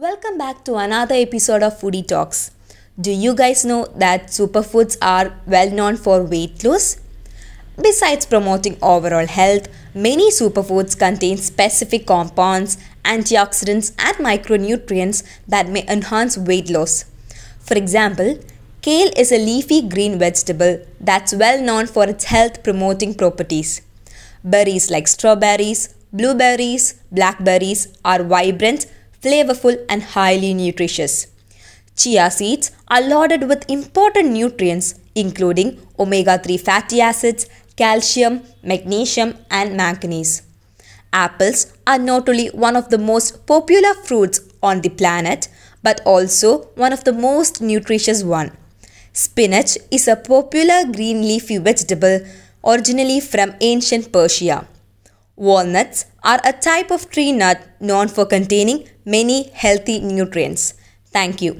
Welcome back to another episode of Foodie Talks. Do you guys know that superfoods are well known for weight loss? Besides promoting overall health, many superfoods contain specific compounds, antioxidants, and micronutrients that may enhance weight loss. For example, kale is a leafy green vegetable that's well known for its health promoting properties. Berries like strawberries, blueberries, blackberries are vibrant flavorful, and highly nutritious. Chia seeds are loaded with important nutrients including omega 3 fatty acids, calcium, magnesium, and manganese. Apples are not only one of the most popular fruits on the planet but also one of the most nutritious one. Spinach is a popular green leafy vegetable originally from ancient Persia. Walnuts are a type of tree nut known for containing many healthy nutrients. Thank you.